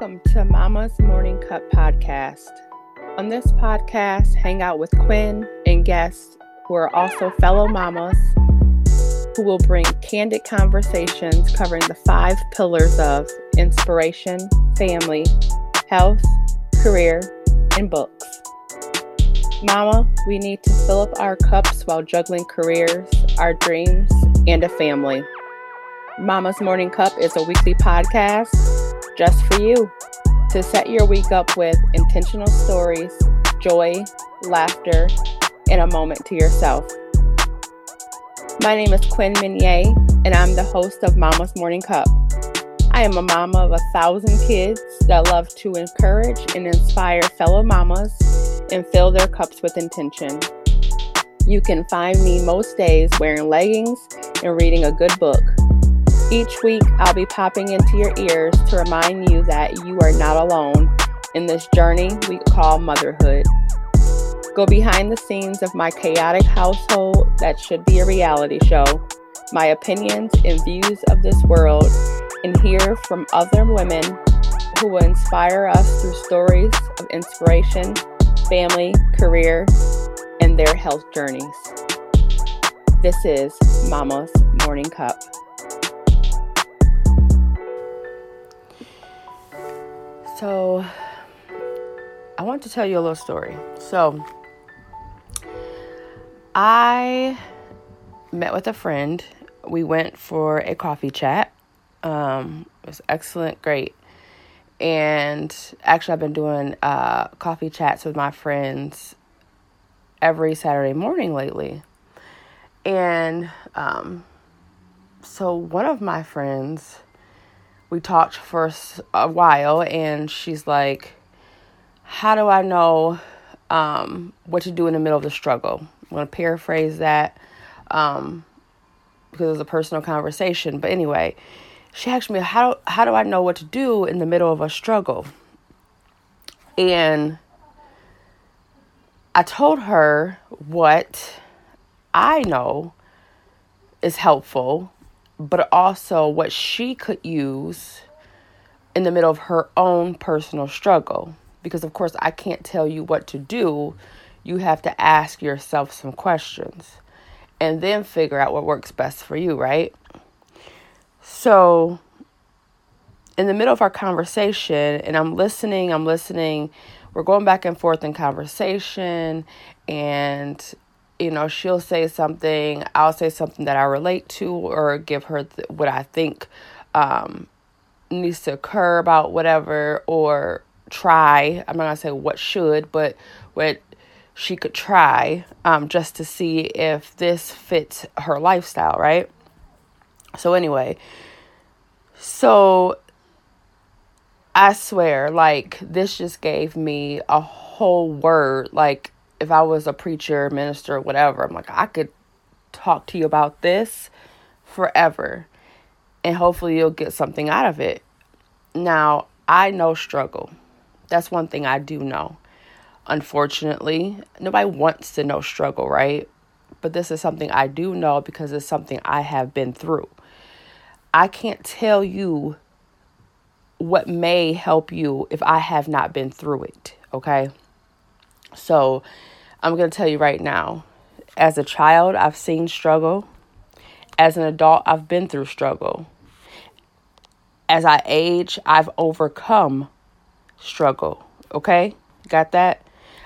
Welcome to Mama's Morning Cup podcast. On this podcast, hang out with Quinn and guests who are also fellow mamas who will bring candid conversations covering the five pillars of inspiration, family, health, career, and books. Mama, we need to fill up our cups while juggling careers, our dreams, and a family. Mama's Morning Cup is a weekly podcast just for you to set your week up with intentional stories, joy, laughter, and a moment to yourself. My name is Quinn Minier, and I'm the host of Mama's Morning Cup. I am a mama of a thousand kids that love to encourage and inspire fellow mamas and fill their cups with intention. You can find me most days wearing leggings and reading a good book. Each week, I'll be popping into your ears to remind you that you are not alone in this journey we call motherhood. Go behind the scenes of my chaotic household that should be a reality show, my opinions and views of this world, and hear from other women who will inspire us through stories of inspiration, family, career, and their health journeys. This is Mama's Morning Cup. So, I want to tell you a little story. So, I met with a friend. We went for a coffee chat. Um, it was excellent, great. And actually, I've been doing uh, coffee chats with my friends every Saturday morning lately. And um, so, one of my friends we talked for a while and she's like how do i know um, what to do in the middle of the struggle? I'm going to paraphrase that um, because it was a personal conversation but anyway she asked me how, how do i know what to do in the middle of a struggle? And i told her what i know is helpful but also what she could use in the middle of her own personal struggle. Because, of course, I can't tell you what to do. You have to ask yourself some questions and then figure out what works best for you, right? So, in the middle of our conversation, and I'm listening, I'm listening, we're going back and forth in conversation, and you know, she'll say something, I'll say something that I relate to, or give her th- what I think um, needs to occur about whatever, or try. I'm not gonna say what should, but what she could try um, just to see if this fits her lifestyle, right? So, anyway, so I swear, like, this just gave me a whole word, like, if I was a preacher, minister, whatever, I'm like, I could talk to you about this forever. And hopefully you'll get something out of it. Now, I know struggle. That's one thing I do know. Unfortunately, nobody wants to know struggle, right? But this is something I do know because it's something I have been through. I can't tell you what may help you if I have not been through it, okay? So, I'm going to tell you right now as a child, I've seen struggle. As an adult, I've been through struggle. As I age, I've overcome struggle. Okay? Got that?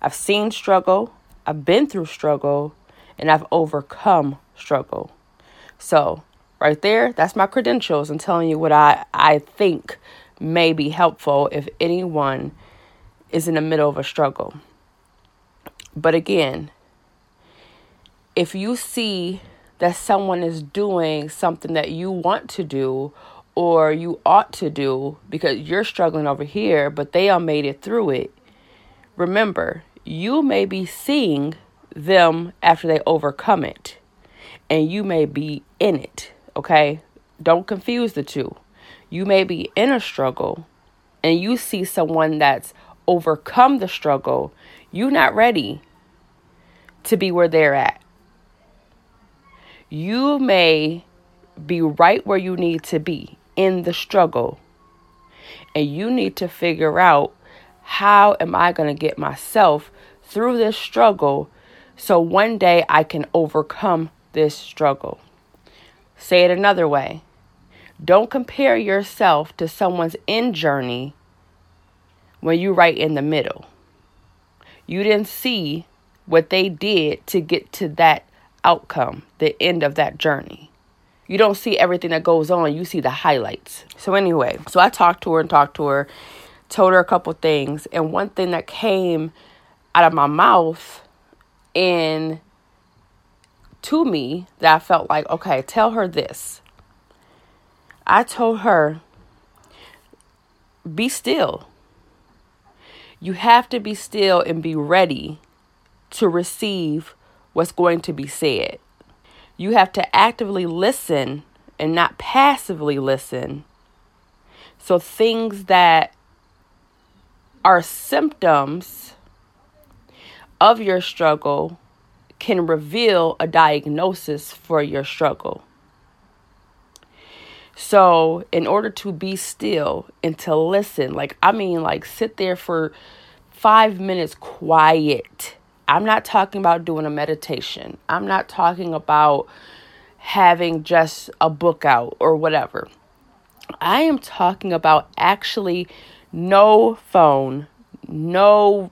I've seen struggle, I've been through struggle, and I've overcome struggle. So, right there, that's my credentials and telling you what I, I think may be helpful if anyone is in the middle of a struggle. But again, if you see that someone is doing something that you want to do or you ought to do because you're struggling over here, but they all made it through it, remember, you may be seeing them after they overcome it, and you may be in it, okay? Don't confuse the two. You may be in a struggle and you see someone that's overcome the struggle, you're not ready to be where they're at. You may be right where you need to be in the struggle, And you need to figure out how am I going to get myself through this struggle so one day I can overcome this struggle. Say it another way. Don't compare yourself to someone's end journey when you're right in the middle. You didn't see what they did to get to that outcome, the end of that journey. You don't see everything that goes on, you see the highlights. So, anyway, so I talked to her and talked to her, told her a couple things, and one thing that came out of my mouth and to me that I felt like, okay, tell her this. I told her, be still. You have to be still and be ready to receive what's going to be said. You have to actively listen and not passively listen. So, things that are symptoms of your struggle can reveal a diagnosis for your struggle. So, in order to be still and to listen, like, I mean, like, sit there for five minutes quiet. I'm not talking about doing a meditation, I'm not talking about having just a book out or whatever. I am talking about actually no phone, no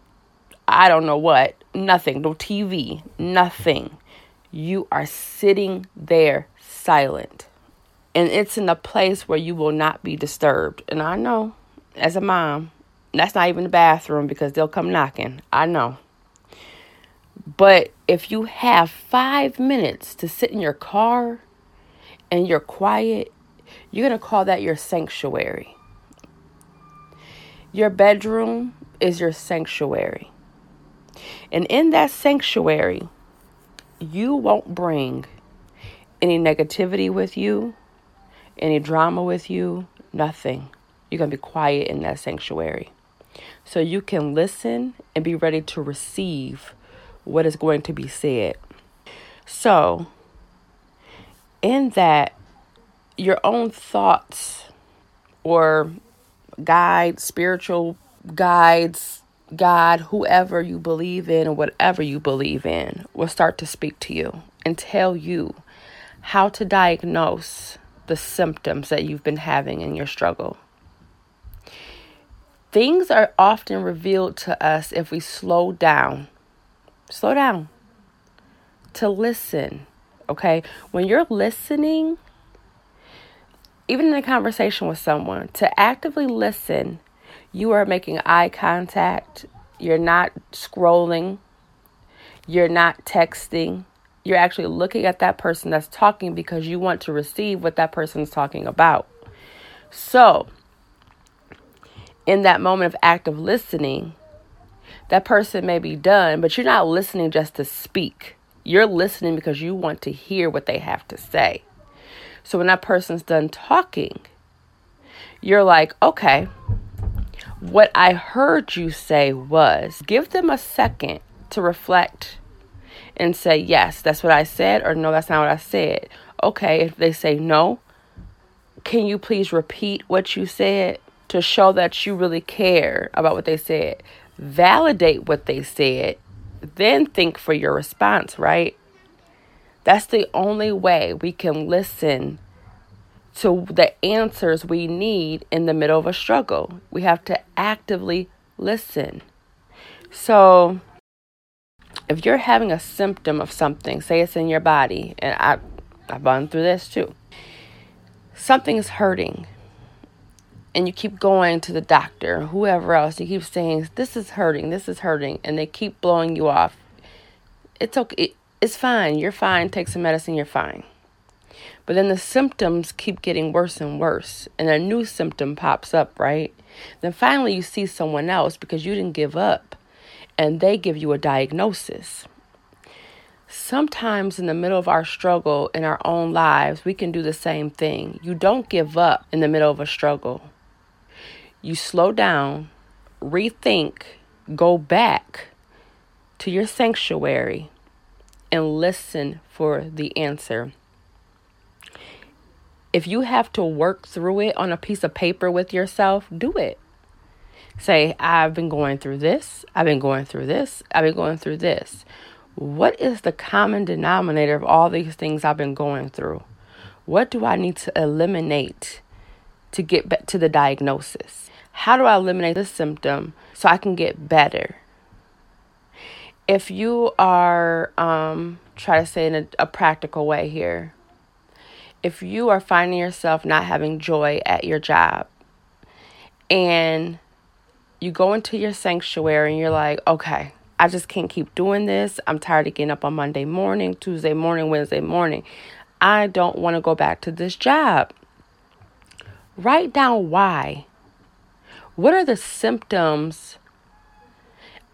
I don't know what, nothing, no TV, nothing. You are sitting there silent. And it's in a place where you will not be disturbed. And I know, as a mom, that's not even the bathroom because they'll come knocking. I know. But if you have five minutes to sit in your car and you're quiet, you're going to call that your sanctuary. Your bedroom is your sanctuary. And in that sanctuary, you won't bring any negativity with you, any drama with you, nothing. You're going to be quiet in that sanctuary. So you can listen and be ready to receive what is going to be said. So, in that, your own thoughts or guides, spiritual guides, God, whoever you believe in, or whatever you believe in, will start to speak to you and tell you how to diagnose the symptoms that you've been having in your struggle. Things are often revealed to us if we slow down. Slow down to listen. Okay? When you're listening, even in a conversation with someone, to actively listen you are making eye contact. You're not scrolling. You're not texting. You're actually looking at that person that's talking because you want to receive what that person is talking about. So, in that moment of active listening, that person may be done, but you're not listening just to speak. You're listening because you want to hear what they have to say. So when that person's done talking, you're like, okay, what I heard you say was give them a second to reflect and say, yes, that's what I said, or no, that's not what I said. Okay, if they say no, can you please repeat what you said to show that you really care about what they said? Validate what they said, then think for your response, right? That's the only way we can listen to the answers we need in the middle of a struggle. We have to actively listen. So, if you're having a symptom of something, say it's in your body, and I, I've gone through this too. Something is hurting, and you keep going to the doctor, whoever else, you keep saying, This is hurting, this is hurting, and they keep blowing you off. It's okay, it's fine, you're fine, take some medicine, you're fine. But then the symptoms keep getting worse and worse, and a new symptom pops up, right? Then finally you see someone else because you didn't give up, and they give you a diagnosis. Sometimes in the middle of our struggle in our own lives, we can do the same thing. You don't give up in the middle of a struggle. You slow down, rethink, go back to your sanctuary, and listen for the answer If you have to work through it on a piece of paper with yourself, do it. Say, I've been going through this, I've been going through this, I've been going through this. What is the common denominator of all these things I've been going through? What do I need to eliminate to get back to the diagnosis? How do I eliminate the symptom so I can get better? If you are, um, try to say in a, a practical way here, if you are finding yourself not having joy at your job and you go into your sanctuary and you're like, okay, I just can't keep doing this. I'm tired of getting up on Monday morning, Tuesday morning, Wednesday morning. I don't want to go back to this job. Write down why. What are the symptoms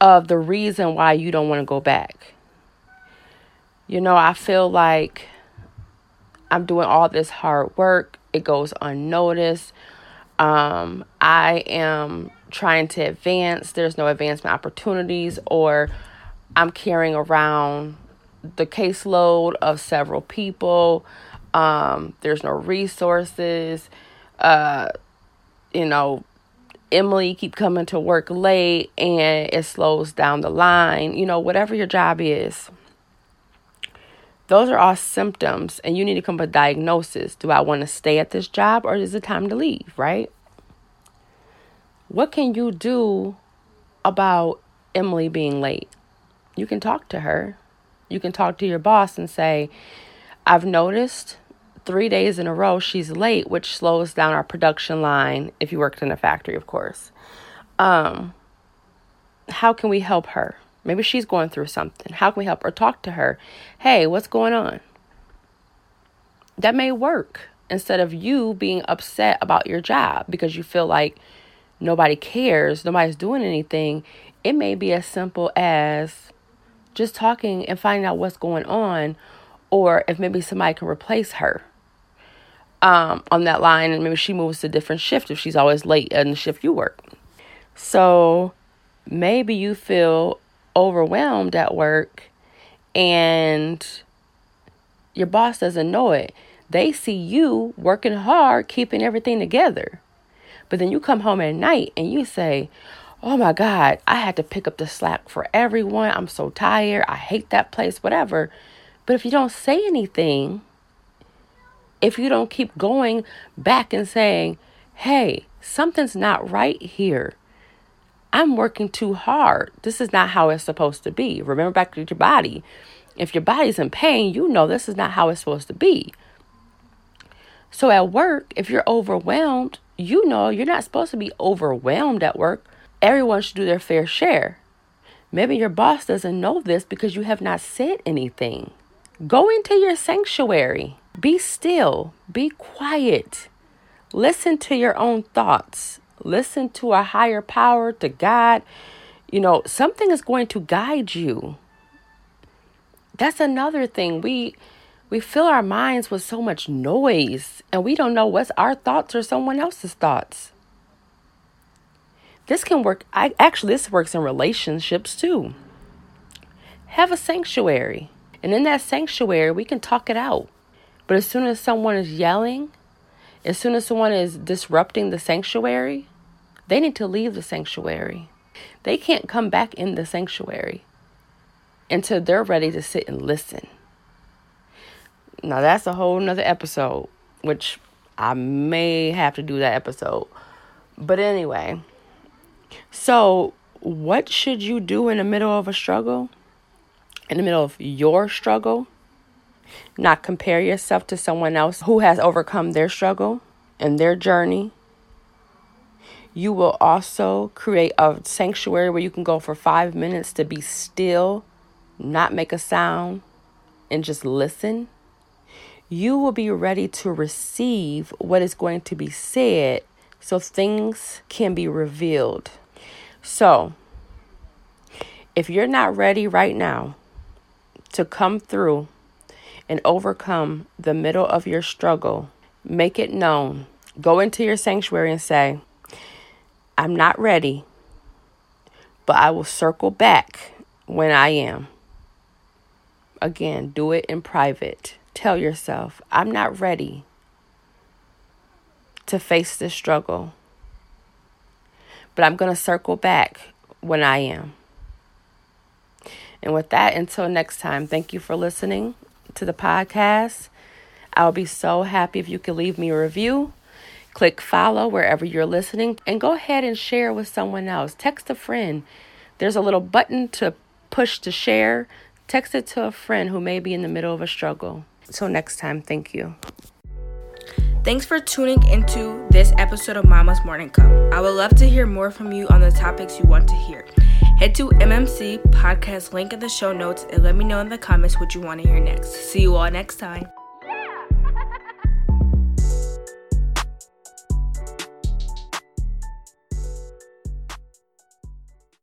of the reason why you don't want to go back? You know, I feel like I'm doing all this hard work, it goes unnoticed. Um, I am trying to advance, there's no advancement opportunities, or I'm carrying around the caseload of several people. Um, there's no resources. Uh, you know, Emily keep coming to work late and it slows down the line. You know, whatever your job is. Those are all symptoms, and you need to come with a diagnosis. Do I want to stay at this job or is it time to leave, right? What can you do about Emily being late? You can talk to her. You can talk to your boss and say, I've noticed three days in a row she's late, which slows down our production line if you worked in a factory, of course. Um, how can we help her? Maybe she's going through something. How can we help her? Talk to her. Hey, what's going on? That may work instead of you being upset about your job because you feel like nobody cares, nobody's doing anything. It may be as simple as just talking and finding out what's going on, or if maybe somebody can replace her um, on that line, and maybe she moves to a different shift if she's always late in the shift you work. So maybe you feel overwhelmed at work and your boss doesn't know it. They see you working hard, keeping everything together. But then you come home at night and you say, Oh my God, I had to pick up the slack for everyone. I'm so tired. I hate that place, whatever. But if you don't say anything, if you don't keep going back and saying, Hey, something's not right here. I'm working too hard. This is not how it's supposed to be. Remember back to your body. If your body's in pain, you know this is not how it's supposed to be. So at work, if you're overwhelmed, you know you're not supposed to be overwhelmed at work. Everyone should do their fair share. Maybe your boss doesn't know this because you have not said anything. Go into your sanctuary. Be still. Be quiet. Listen to your own thoughts listen to a higher power, to God. You know, something is going to guide you. That's another thing. We we fill our minds with so much noise and we don't know what's our thoughts or someone else's thoughts. This can work I actually this works in relationships too. Have a sanctuary. And in that sanctuary, we can talk it out. But as soon as someone is yelling, as soon as someone is disrupting the sanctuary, they need to leave the sanctuary. They can't come back in the sanctuary until they're ready to sit and listen. Now, that's a whole nother episode, which I may have to do that episode. But anyway, so what should you do in the middle of a struggle? In the middle of your struggle? Not compare yourself to someone else who has overcome their struggle and their journey you will also create a sanctuary where you can go for five minutes to be still, not make a sound, and just listen. You will be ready to receive what is going to be said so things can be revealed. So, if you're not ready right now to come through and overcome the middle of your struggle, make it known. Go into your sanctuary and say, I'm not ready, but I will circle back when I am. Again, do it in private. Tell yourself, I'm not ready, to face this struggle. But I'm going to circle back when I am. And with that, until next time, thank you for listening to the podcast. I'll be so happy if you could leave me a review. Click follow wherever you're listening and go ahead and share with someone else. Text a friend. There's a little button to push to share. Text it to a friend who may be in the middle of a struggle. Until next time, thank you. Thanks for tuning into this episode of Mama's Morning Cup. I would love to hear more from you on the topics you want to hear. Head to MMC podcast link in the show notes and let me know in the comments what you want to hear next. See you all next time.